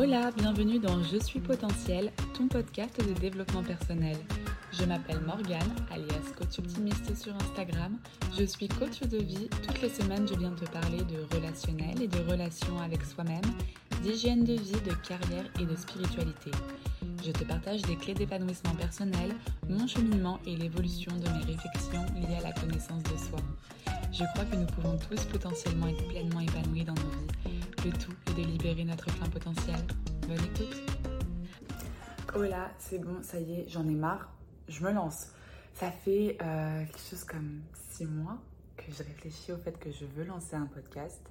Hola, bienvenue dans Je suis potentiel, ton podcast de développement personnel. Je m'appelle Morgane, alias coach optimiste sur Instagram. Je suis coach de vie. Toutes les semaines, je viens te parler de relationnel et de relations avec soi-même, d'hygiène de vie, de carrière et de spiritualité. Je te partage des clés d'épanouissement personnel, mon cheminement et l'évolution de mes réflexions liées à la connaissance de soi. Je crois que nous pouvons tous potentiellement être pleinement épanouis dans nos vies. Le tout est de libérer notre plein potentiel. Bonne écoute. Oh là, c'est bon, ça y est, j'en ai marre. Je me lance. Ça fait euh, quelque chose comme six mois que je réfléchis au fait que je veux lancer un podcast.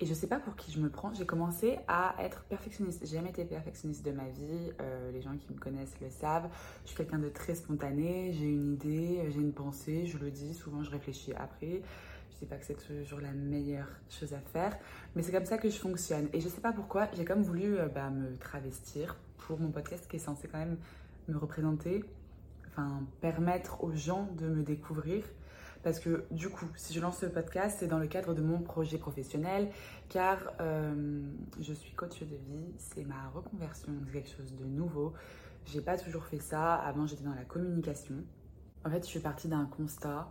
Et je sais pas pour qui je me prends. J'ai commencé à être perfectionniste. J'ai jamais été perfectionniste de ma vie. Euh, les gens qui me connaissent le savent. Je suis quelqu'un de très spontané. J'ai une idée, j'ai une pensée. Je le dis. Souvent, je réfléchis après. Je sais pas que c'est toujours la meilleure chose à faire, mais c'est comme ça que je fonctionne. Et je sais pas pourquoi. J'ai comme voulu euh, bah, me travestir pour mon podcast qui est censé quand même me représenter, enfin permettre aux gens de me découvrir parce que du coup, si je lance ce podcast, c'est dans le cadre de mon projet professionnel, car euh, je suis coach de vie, c'est ma reconversion, c'est quelque chose de nouveau. J'ai pas toujours fait ça, avant j'étais dans la communication. En fait, je suis partie d'un constat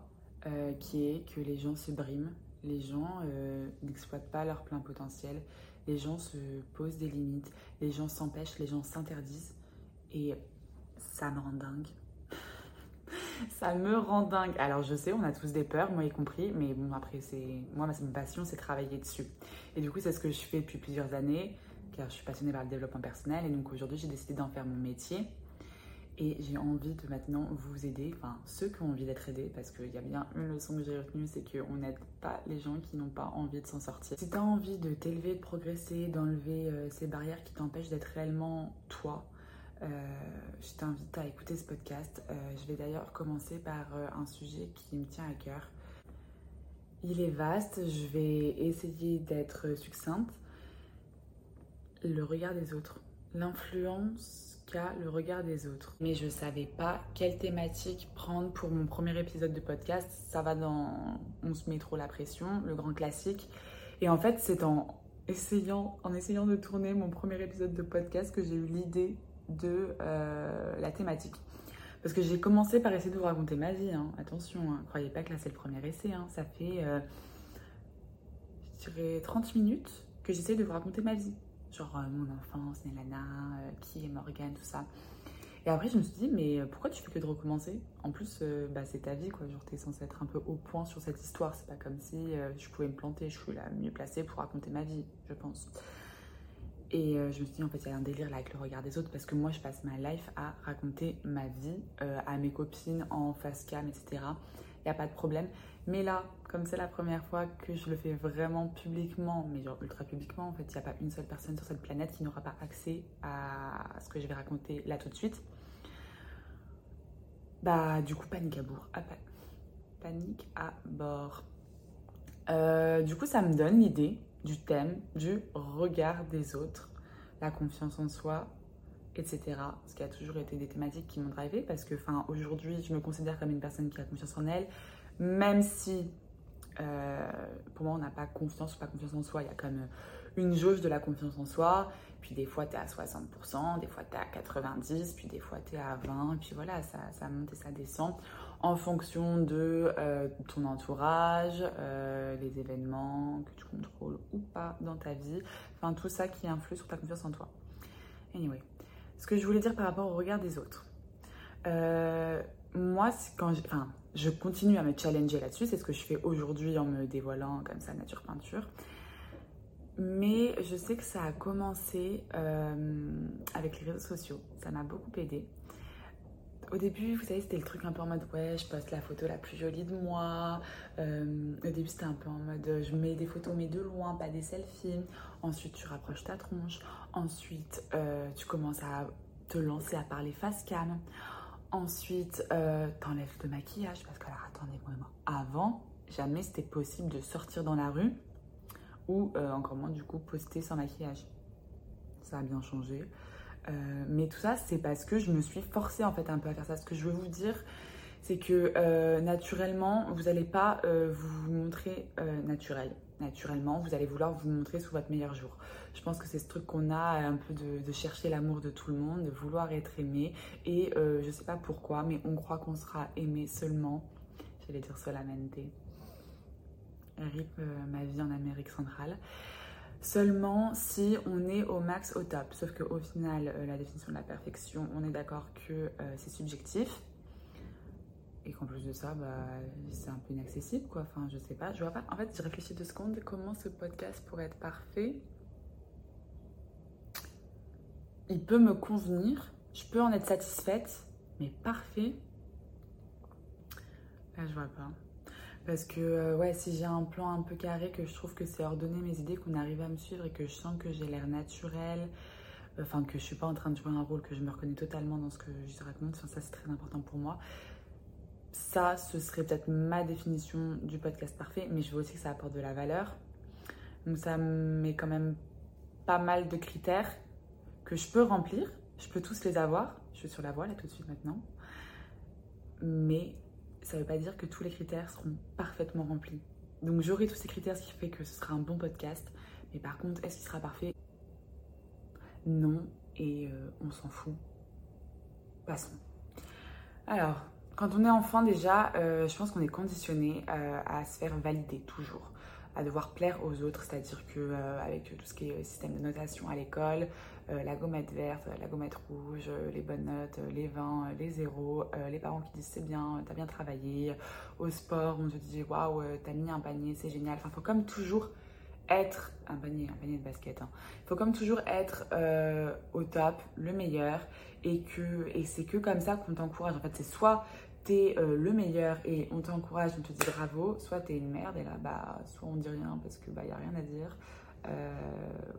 euh, qui est que les gens se briment, les gens euh, n'exploitent pas leur plein potentiel, les gens se posent des limites, les gens s'empêchent, les gens s'interdisent, et ça me rend dingue ça me rend dingue. Alors je sais, on a tous des peurs, moi y compris, mais bon après c'est moi ma passion, c'est travailler dessus. Et du coup c'est ce que je fais depuis plusieurs années, car je suis passionnée par le développement personnel et donc aujourd'hui j'ai décidé d'en faire mon métier. Et j'ai envie de maintenant vous aider, enfin ceux qui ont envie d'être aidés, parce qu'il y a bien une leçon que j'ai retenue, c'est qu'on n'aide pas les gens qui n'ont pas envie de s'en sortir. Si tu as envie de t'élever, de progresser, d'enlever euh, ces barrières qui t'empêchent d'être réellement toi, euh, je t'invite à écouter ce podcast. Euh, je vais d'ailleurs commencer par un sujet qui me tient à cœur. Il est vaste, je vais essayer d'être succincte. Le regard des autres, l'influence le regard des autres. Mais je savais pas quelle thématique prendre pour mon premier épisode de podcast. Ça va dans On se met trop la pression, le grand classique. Et en fait, c'est en essayant, en essayant de tourner mon premier épisode de podcast que j'ai eu l'idée de euh, la thématique. Parce que j'ai commencé par essayer de vous raconter ma vie. Hein. Attention, hein. croyez pas que là c'est le premier essai. Hein. Ça fait, euh, je dirais, 30 minutes que j'essaie de vous raconter ma vie. Genre euh, mon enfance, Nélana, qui est Morgane, tout ça. Et après, je me suis dit, mais pourquoi tu fais que de recommencer? En plus, bah, c'est ta vie, quoi. Genre, t'es censé être un peu au point sur cette histoire. C'est pas comme si je pouvais me planter. Je suis la mieux placée pour raconter ma vie, je pense. Et euh, je me suis dit, en fait, il y a un délire là avec le regard des autres parce que moi, je passe ma life à raconter ma vie euh, à mes copines en face cam, etc. Il n'y a pas de problème. Mais là, comme c'est la première fois que je le fais vraiment publiquement, mais genre ultra publiquement, en fait, il n'y a pas une seule personne sur cette planète qui n'aura pas accès à ce que je vais raconter là tout de suite. Bah, du coup, panique à bord. Ah, panique à bord. Euh, du coup, ça me donne l'idée du thème du regard des autres, la confiance en soi, etc. Ce qui a toujours été des thématiques qui m'ont drivé parce que enfin, aujourd'hui, je me considère comme une personne qui a confiance en elle, même si euh, pour moi, on n'a pas confiance ou pas confiance en soi. Il y a comme une jauge de la confiance en soi. Puis des fois, tu es à 60%, des fois, tu es à 90%, puis des fois, tu es à 20%. Puis voilà, ça, ça monte et ça descend en fonction de euh, ton entourage, euh, les événements que tu contrôles ou pas dans ta vie. Enfin, tout ça qui influe sur ta confiance en toi. Anyway, ce que je voulais dire par rapport au regard des autres. Moi, quand enfin, je continue à me challenger là-dessus, c'est ce que je fais aujourd'hui en me dévoilant comme ça, nature peinture. Mais je sais que ça a commencé avec les réseaux sociaux. Ça m'a beaucoup aidé. Au début, vous savez, c'était le truc un peu en mode ouais, je poste la photo la plus jolie de moi. Euh, au début, c'était un peu en mode je mets des photos mais de loin, pas des selfies. Ensuite, tu rapproches ta tronche. Ensuite, euh, tu commences à te lancer à parler face cam. Ensuite, euh, t'enlèves le maquillage parce que alors attendez moi avant, jamais c'était possible de sortir dans la rue ou euh, encore moins du coup poster sans maquillage. Ça a bien changé. Euh, mais tout ça, c'est parce que je me suis forcée en fait un peu à faire ça. Ce que je veux vous dire, c'est que naturellement, vous n'allez pas vous montrer naturel. Naturellement, vous allez vouloir vous montrer sous votre meilleur jour. Je pense que c'est ce truc qu'on a un peu de, chercher l'amour de tout le monde, de vouloir être aimé. Et euh, je sais pas pourquoi, mais on croit qu'on sera aimé seulement, j'allais dire solamente, RIP euh, ma vie en Amérique centrale, seulement si on est au max au top. Sauf qu'au final, euh, la définition de la perfection, on est d'accord que c'est subjectif et qu'en plus de ça, bah, c'est un peu inaccessible, quoi. Enfin, je sais pas, je vois pas. En fait, j'ai réfléchi deux secondes comment ce podcast pourrait être parfait? Il peut me convenir, je peux en être satisfaite, mais parfait? Là, je vois pas. Parce que, euh, ouais, si j'ai un plan un peu carré, que je trouve que c'est ordonné mes idées, qu'on arrive à me suivre et que je sens que j'ai l'air naturel, enfin, que je suis pas en train de jouer un rôle, que je me reconnais totalement dans ce que je raconte, ça c'est très important pour moi ça, ce serait peut-être ma définition du podcast parfait, mais je veux aussi que ça apporte de la valeur. Donc ça met quand même pas mal de critères que je peux remplir. Je peux tous les avoir. Je suis sur la voie là tout de suite maintenant. Mais ça ne veut pas dire que tous les critères seront parfaitement remplis. Donc j'aurai tous ces critères, ce qui fait que ce sera un bon podcast. Mais par contre, est-ce qu'il sera parfait? Non, et euh, on s'en fout. Passons. Alors, quand on est enfant déjà, euh, je pense qu'on est conditionné euh, à se faire valider toujours, à devoir plaire aux autres, c'est-à-dire que euh, avec tout ce qui est système de notation à l'école, la gommette verte, la gommette rouge, les bonnes notes, les 20, les zéros, les parents qui disent c'est bien, t'as bien travaillé, au sport on te dit waouh t'as mis un panier, c'est génial. Enfin, faut comme toujours être un panier, un panier de basket. Il hein. faut comme toujours être au top, le meilleur, et que et c'est que comme ça qu'on t'encourage. En fait, c'est soit t'es euh, le meilleur et on t'encourage, on te dit bravo, soit t'es une merde et là, bah, soit on dit rien parce que bah, y a rien à dire, euh,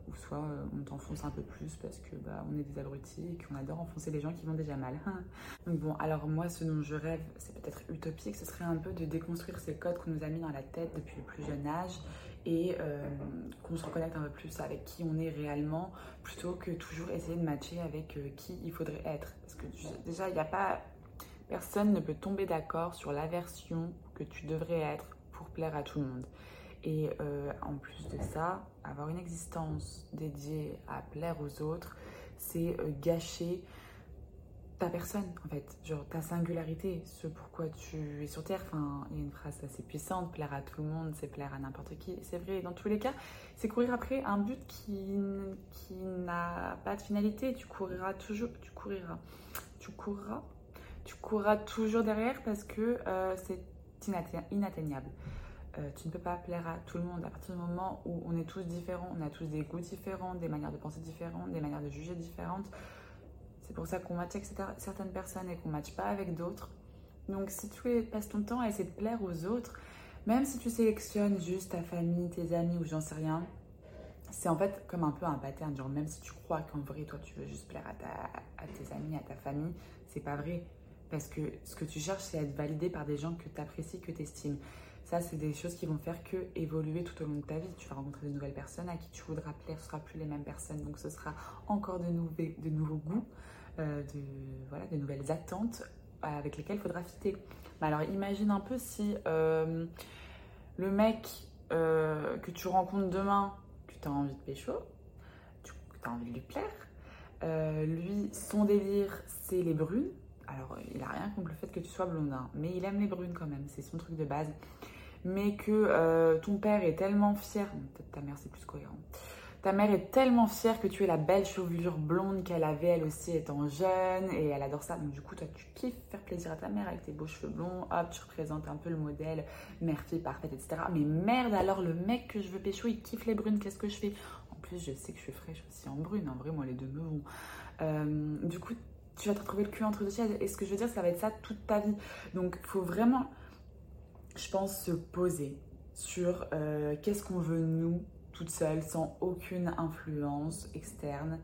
ou soit euh, on t'enfonce un peu plus parce que bah, on est des abrutis et qu'on adore enfoncer les gens qui vont déjà mal. Donc bon, alors moi, ce dont je rêve, c'est peut-être utopique, ce serait un peu de déconstruire ces codes qu'on nous a mis dans la tête depuis le plus jeune âge et qu'on se reconnecte un peu plus avec qui on est réellement plutôt que toujours essayer de matcher avec qui il faudrait être. Parce que déjà, il n'y a pas Personne ne peut tomber d'accord sur la version que tu devrais être pour plaire à tout le monde. Et euh, en plus de ça, avoir une existence dédiée à plaire aux autres, c'est euh, gâcher ta personne, en fait, genre ta singularité, ce pourquoi tu es sur Terre. Enfin, il y a une phrase assez puissante, plaire à tout le monde, c'est plaire à n'importe qui. C'est vrai, dans tous les cas, c'est courir après un but qui, qui n'a pas de finalité. Tu couriras toujours, tu tu courras tu courras toujours derrière parce que euh, c'est inatteignable. Euh, tu ne peux pas plaire à tout le monde à partir du moment où on est tous différents, on a tous des goûts différents, des manières de penser différentes, des manières de juger différentes. C'est pour ça qu'on match avec certaines personnes et qu'on ne matche pas avec d'autres. Donc si tu passes ton temps à essayer de plaire aux autres, même si tu sélectionnes juste ta famille, tes amis ou j'en sais rien, c'est en fait comme un peu un pattern. Genre même si tu crois qu'en vrai toi tu veux juste plaire à, à tes amis, à ta famille, c'est pas vrai. Parce que ce que tu cherches, c'est être validé par des gens que tu apprécies, que tu estimes. Ça, c'est des choses qui vont faire que évoluer tout au long de ta vie. Tu vas rencontrer de nouvelles personnes à qui tu voudras plaire, ce sera plus les mêmes personnes. Donc, ce sera encore de, de nouveaux goûts, euh, de, voilà, de nouvelles attentes avec lesquelles il faudra fitter. alors, imagine un peu si euh, le mec euh, que tu rencontres demain, que tu as envie de pécho, tu as envie de lui plaire, lui, son délire, c'est les brunes alors il a rien contre le fait que tu sois blondin, mais il aime les brunes quand même, c'est son truc de base. Mais que euh, ton père est tellement fier, peut-être ta mère c'est plus cohérent. Ta mère est tellement fière que tu es la belle chevelure blonde qu'elle avait elle aussi étant jeune et elle adore ça. Donc du coup toi tu kiffes faire plaisir à ta mère avec tes beaux cheveux blonds, hop tu représentes un peu le modèle mère-fille parfaite etc. Mais merde alors le mec que je veux pécho il kiffe les brunes, qu'est-ce que je fais? En plus je sais que je suis fraîche aussi en brune, en vrai moi les deux me vont. Euh, du coup tu vas te retrouver le cul entre deux chaises. Et ce que je veux dire, ça va être ça toute ta vie. Donc, faut vraiment, je pense, se poser sur euh, qu'est-ce qu'on veut nous, toute seule, sans aucune influence externe,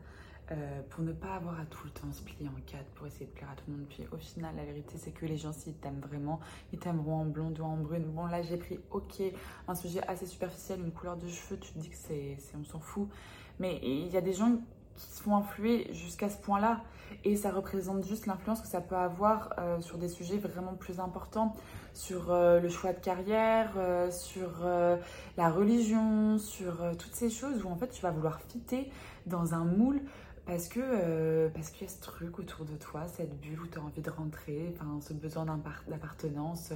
euh, pour ne pas avoir à tout le temps se plier en quatre pour essayer de plaire à tout le monde. Puis au final, la vérité, c'est que les gens, s'ils t'aiment vraiment, ils t'aimeront en blonde ou en brune. Bon, là, j'ai pris, ok, un sujet assez superficiel, une couleur de cheveux, tu te dis que c'est, on s'en fout. Mais il y a des gens qui se font influer jusqu'à ce point-là. Et ça représente juste l'influence que ça peut avoir euh, sur des sujets vraiment plus importants, sur euh, le choix de carrière, euh, sur la religion, sur toutes ces choses où en fait tu vas vouloir fitter dans un moule parce que parce qu'il y a ce truc autour de toi, cette bulle où tu as envie de rentrer, ce besoin d'appartenance,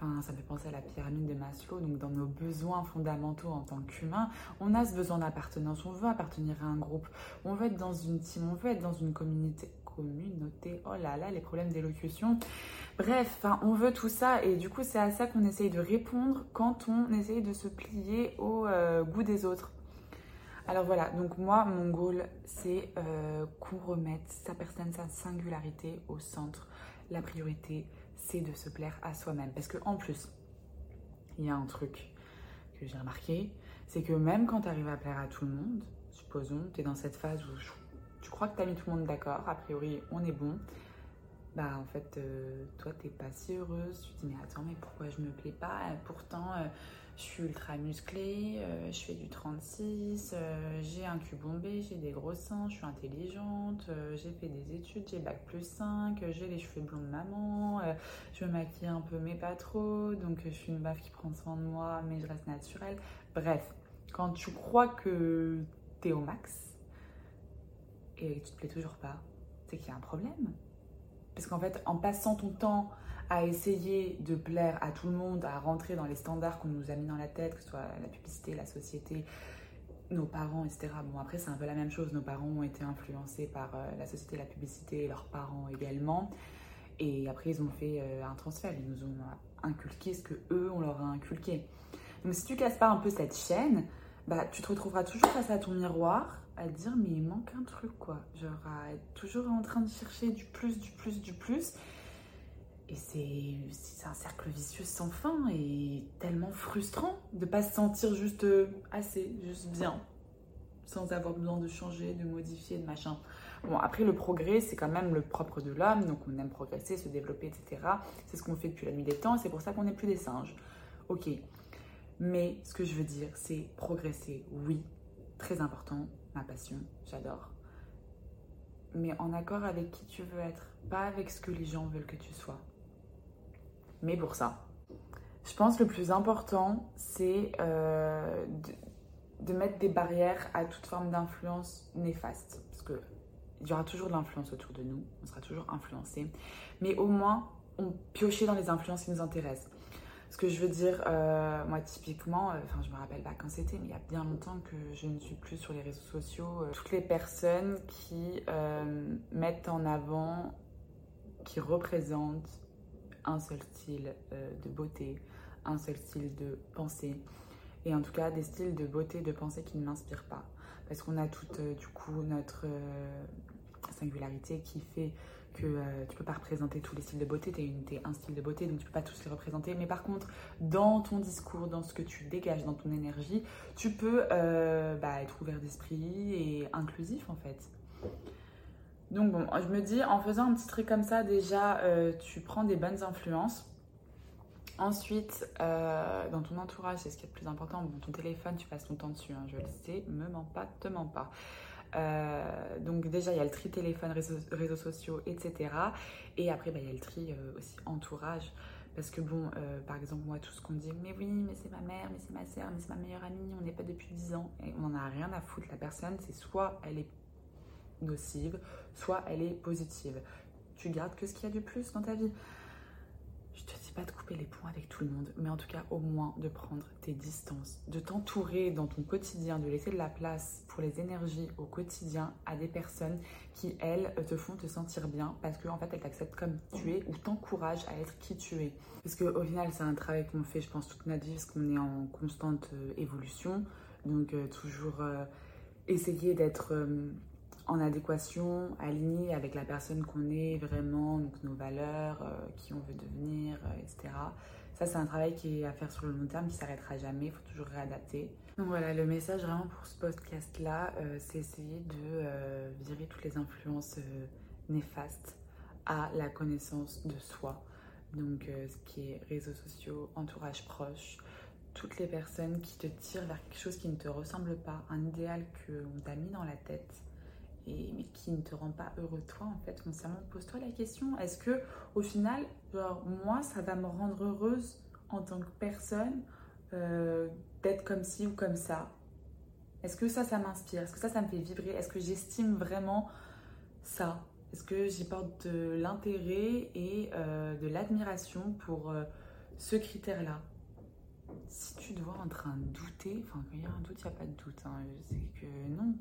Enfin, ça me fait penser à la pyramide de Maslow. Donc, dans nos besoins fondamentaux en tant qu'humain, on a ce besoin d'appartenance. On veut appartenir à un groupe. On veut être dans une team. On veut être dans une communauté. Communauté. Oh là là, les problèmes d'élocution. Bref, on veut tout ça. Et du coup, c'est à ça qu'on essaye de répondre quand on essaye de se plier au euh, goût des autres. Alors voilà, donc moi, mon goal, c'est euh, qu'on remette sa personne, sa singularité au centre. La priorité, c'est de se plaire à soi-même. Parce que en plus, il y a un truc que j'ai remarqué, c'est que même quand tu arrives à plaire à tout le monde, supposons, tu es dans cette phase où tu crois que tu as mis tout le monde d'accord, a priori on est bon, bah en fait, euh, toi t'es pas si heureuse, tu te dis mais attends, mais pourquoi je me plais pas? Pourtant, euh, je suis ultra musclée, euh, je fais du 36, euh, j'ai un cul bombé, j'ai des gros seins, je suis intelligente, euh, j'ai fait des études, j'ai bac plus 5, j'ai les cheveux blonds de maman, je me maquille un peu mais pas trop, donc je suis une meuf qui prend soin de moi mais je reste naturelle. Bref, quand tu crois que t'es au max et que tu te plais toujours pas, c'est qu'il y a un problème. Parce qu'en fait, en passant ton temps à essayer de plaire à tout le monde, à rentrer dans les standards qu'on nous a mis dans la tête, que ce soit la publicité, la société, nos parents, etc. Bon, après, c'est un peu la même chose. Nos parents ont été influencés par euh, la société, la publicité, leurs parents également. Et après, ils ont fait euh, un transfert. Ils nous ont inculqué ce que eux, on leur a inculqué. Donc, si tu casses pas un peu cette chaîne, bah, tu te retrouveras toujours face à ton miroir à dire, mais il manque un truc, quoi. Genre, à être toujours en train de chercher du plus, du plus, du plus. Et c'est un cercle vicieux sans fin et tellement frustrant de pas se sentir juste euh, assez, juste bien, sans avoir besoin de changer, de modifier, de machin. Bon, après, le progrès, c'est quand même le propre de l'homme, donc on aime progresser, se développer, etc. C'est ce qu'on fait depuis la nuit des temps, et c'est pour ça qu'on n'est plus des singes. Ok. Mais ce que je veux dire, c'est progresser, oui, très important, ma passion, j'adore. Mais en accord avec qui tu veux être, pas avec ce que les gens veulent que tu sois mais pour ça. Je pense que le plus important, c'est euh, de, mettre des barrières à toute forme d'influence néfaste. Parce qu'il y aura toujours de l'influence autour de nous, on sera toujours influencé. Mais au moins, on piocher dans les influences qui nous intéressent. Ce que je veux dire, euh, moi typiquement, euh, enfin je me rappelle pas quand c'était, mais il y a bien longtemps que je ne suis plus sur les réseaux sociaux. toutes les personnes qui mettent en avant, qui représentent un seul style euh, de beauté, un seul style de pensée, et en tout cas des styles de beauté, de pensée qui ne m'inspirent pas. Parce qu'on a toute euh, du coup notre euh, singularité qui fait que tu peux pas représenter tous les styles de beauté, tu es, un style de beauté, donc tu peux pas tous les représenter. Mais par contre, dans ton discours, dans ce que tu dégages, dans ton énergie, tu peux bah, être ouvert d'esprit et inclusif en fait. Donc bon, je me dis, en faisant un petit truc comme ça, déjà, euh, tu prends des bonnes influences. Ensuite, euh, dans ton entourage, c'est ce qui est le plus important. Bon, ton téléphone, tu passes ton temps dessus, hein, je le sais, me mens pas, te mens pas. Euh, donc déjà, il y a le tri téléphone, réseaux, sociaux, etc. Et après, bah, il y a le tri aussi entourage. Parce que bon, par exemple, moi, tout ce qu'on dit, mais oui, mais c'est ma mère, mais c'est ma soeur, mais c'est ma meilleure amie, on n'est pas depuis 10 ans. Et on n'en a rien à foutre. La personne, c'est soit elle est nocive, soit elle est positive. Tu gardes que ce qu'il y a de plus dans ta vie. Je te dis pas de couper les ponts avec tout le monde, mais en tout cas au moins de prendre tes distances, de t'entourer dans ton quotidien, de laisser de la place pour les énergies au quotidien à des personnes qui, elles, te font te sentir bien parce qu'en en fait, elles t'acceptent comme tu es ou t'encouragent à être qui tu es. Parce qu'au final, c'est un travail qu'on fait, je pense, toute notre vie parce qu'on est en constante euh, évolution. Donc, euh, toujours euh, essayer d'être en adéquation, aligné avec la personne qu'on est vraiment, donc nos valeurs, euh, qui on veut devenir, euh, etc. Ça, c'est un travail qui est à faire sur le long terme, qui s'arrêtera jamais, il faut toujours réadapter. Donc voilà, le message vraiment pour ce podcast-là, euh, c'est essayer de virer toutes les influences néfastes à la connaissance de soi. Donc ce qui est réseaux sociaux, entourage proche, toutes les personnes qui te tirent vers quelque chose qui ne te ressemble pas, un idéal qu'on t'a mis dans la tête mais qui ne te rend pas heureux toi en fait consciemment pose-toi la question est-ce que au final genre moi ça va me rendre heureuse en tant que personne euh, d'être comme ci ou comme ça? Est-ce que ça ça m'inspire? Est-ce que ça ça me fait vibrer? Est-ce que j'estime vraiment ça? Est-ce que j'y porte de l'intérêt et euh, de l'admiration pour euh, ce critère là si tu te vois en train de douter, enfin quand il y a un doute, il n'y a pas de doute, hein, c'est que non,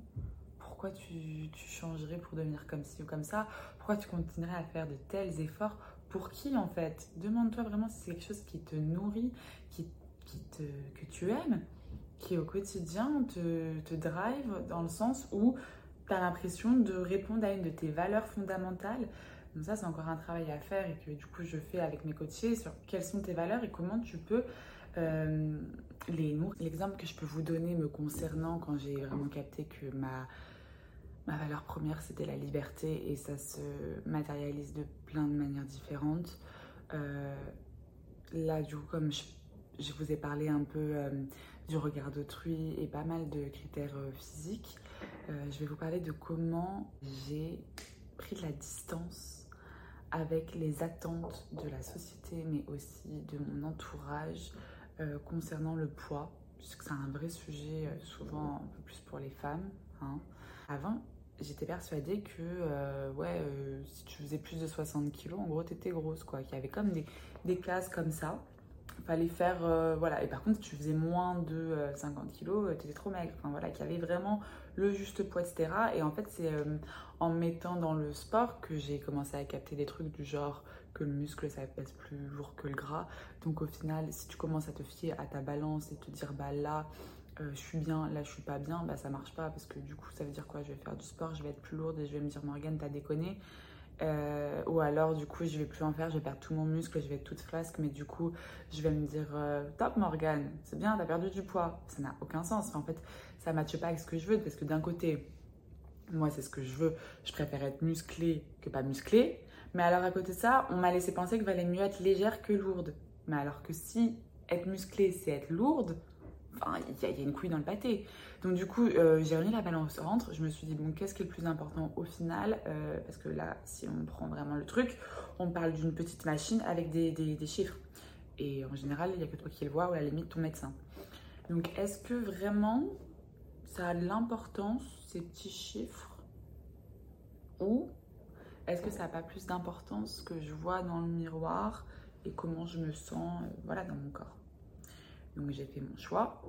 pourquoi tu, changerais pour devenir comme ci ou comme ça? Pourquoi tu continuerais à faire de tels efforts? Pour qui en fait? Demande-toi vraiment si c'est quelque chose qui te nourrit, qui, te, que tu aimes, qui au quotidien te, te drive dans le sens où tu as l'impression de répondre à une de tes valeurs fondamentales. Donc ça, c'est encore un travail à faire et que du coup, je fais avec mes coachés sur quelles sont tes valeurs et comment tu peux euh, les nourrir. L'exemple que je peux vous donner me concernant quand j'ai vraiment capté que ma ma valeur première, c'était la liberté et ça se matérialise de plein de manières différentes. Euh, là, du coup, comme je, vous ai parlé un peu euh, du regard d'autrui et pas mal de critères euh, physiques, je vais vous parler de comment j'ai pris de la distance avec les attentes de la société, mais aussi de mon entourage concernant le poids, puisque c'est un vrai sujet souvent un peu plus pour les femmes. Hein. Avant, j'étais persuadée que euh, ouais, euh, si tu faisais plus de 60 kilos, en gros, t'étais grosse, quoi. Qu'il y avait comme des, des cases comme ça. Fallait faire, euh, voilà. Et par contre, si tu faisais moins de 50 kilos, t'étais trop maigre. Enfin, voilà, qu'il y avait vraiment le juste poids, etc. Et en fait, c'est en mettant dans le sport que j'ai commencé à capter des trucs du genre que le muscle, ça pèse plus lourd que le gras. Donc, au final, si tu commences à te fier à ta balance et te dire, bah là, euh, je suis bien, là je suis pas bien, bah ça marche pas parce que du coup ça veut dire quoi? Je vais faire du sport, je vais être plus lourde et je vais me dire Morgane t'as déconné. Euh, ou alors du coup je vais plus en faire, je vais perdre tout mon muscle, je vais être toute flasque, mais du coup je vais me dire euh, top Morgane, c'est bien, t'as perdu du poids. Ça n'a aucun sens. en fait ça matche pas avec ce que je veux parce que d'un côté moi c'est ce que je veux, je préfère être musclée que pas musclée. Mais alors à côté de ça, on m'a laissé penser qu'il valait mieux être légère que lourde. Mais alors que si être musclée c'est être lourde, Enfin, il y, a une couille dans le pâté. Donc du coup, euh, j'ai remis la balance au centre. Je me suis dit, bon, qu'est-ce qui est le plus important au final euh, Parce que là, si on prend vraiment le truc, on parle d'une petite machine avec des, des, chiffres. Et en général, il n'y a que toi qui le vois, ou à la limite ton médecin. Donc est-ce que vraiment ça a de l'importance, ces petits chiffres? Ou est-ce que ça n'a pas plus d'importance que je vois dans le miroir et comment je me sens euh, voilà, dans mon corps? Donc j'ai fait mon choix.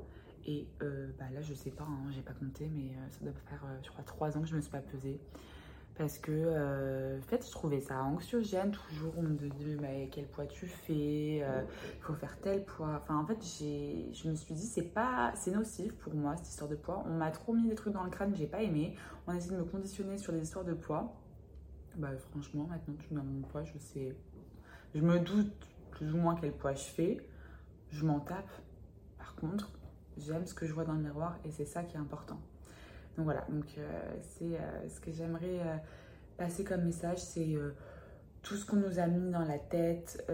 Et euh, bah là, je sais pas, hein, j'ai pas compté, mais euh, ça doit faire, euh, je crois, trois ans que je me suis pas pesée. Parce que, en fait, je trouvais ça anxiogène. Toujours, on me disait, quel poids tu fais Il faut faire tel poids. Enfin, en fait, je me suis dit, c'est pas, c'est nocif pour moi, cette histoire de poids. On m'a trop mis des trucs dans le crâne j'ai pas aimé. On a essayé de me conditionner sur des histoires de poids. Bah, franchement, maintenant que je dans mon poids, je sais. Je me doute plus ou moins quel poids je fais. Je m'en tape contre, j'aime ce que je vois dans le miroir et c'est ça qui est important. Donc voilà, donc euh, c'est euh, ce que j'aimerais euh, passer comme message, c'est tout ce qu'on nous a mis dans la tête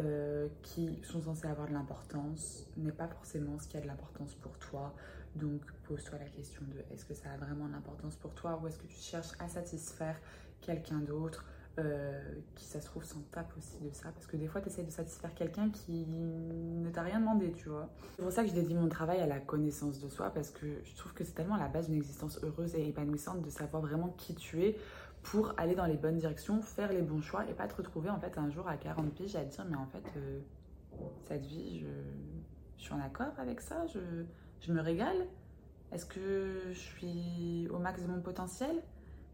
qui sont censés avoir de l'importance n'est pas forcément ce qui a de l'importance pour toi. Donc pose-toi la question de est-ce que ça a vraiment de l'importance pour toi ou est-ce que tu cherches à satisfaire quelqu'un d'autre? Euh, qui ça se trouve s'en tape aussi de ça. Parce que des fois tu essaies de satisfaire quelqu'un qui ne t'a rien demandé tu vois. C'est pour ça que je dédie mon travail à la connaissance de soi parce que je trouve que c'est tellement la base d'une existence heureuse et épanouissante de savoir vraiment qui tu es pour aller dans les bonnes directions faire les bons choix et pas te retrouver en fait un jour à 40 piges à te dire mais en fait euh, cette vie je, je, suis en accord avec ça je, je me régale. Est-ce que je suis au max de mon potentiel?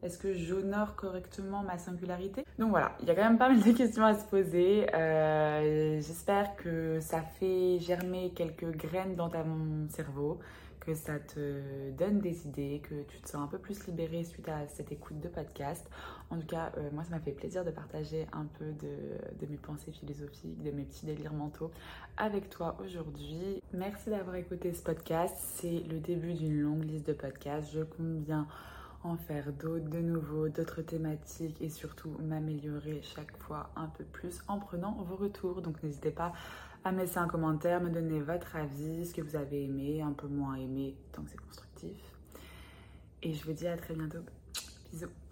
Est-ce que j'honore correctement ma singularité? Donc voilà, il y a quand même pas mal de questions à se poser. Euh, j'espère que ça fait germer quelques graines dans ton cerveau, que ça te donne des idées, que tu te sens un peu plus libéré suite à cette écoute de podcast. En tout cas, euh, moi, ça m'a fait plaisir de partager un peu de, de, mes pensées philosophiques, de mes petits délires mentaux avec toi aujourd'hui. Merci d'avoir écouté ce podcast. C'est le début d'une longue liste de podcasts. Je compte bien en faire d'autres de nouveau, d'autres thématiques et surtout m'améliorer chaque fois un peu plus en prenant vos retours. Donc n'hésitez pas à me laisser un commentaire, me donner votre avis, ce que vous avez aimé, un peu moins aimé, tant que c'est constructif. Et je vous dis à très bientôt. Bisous.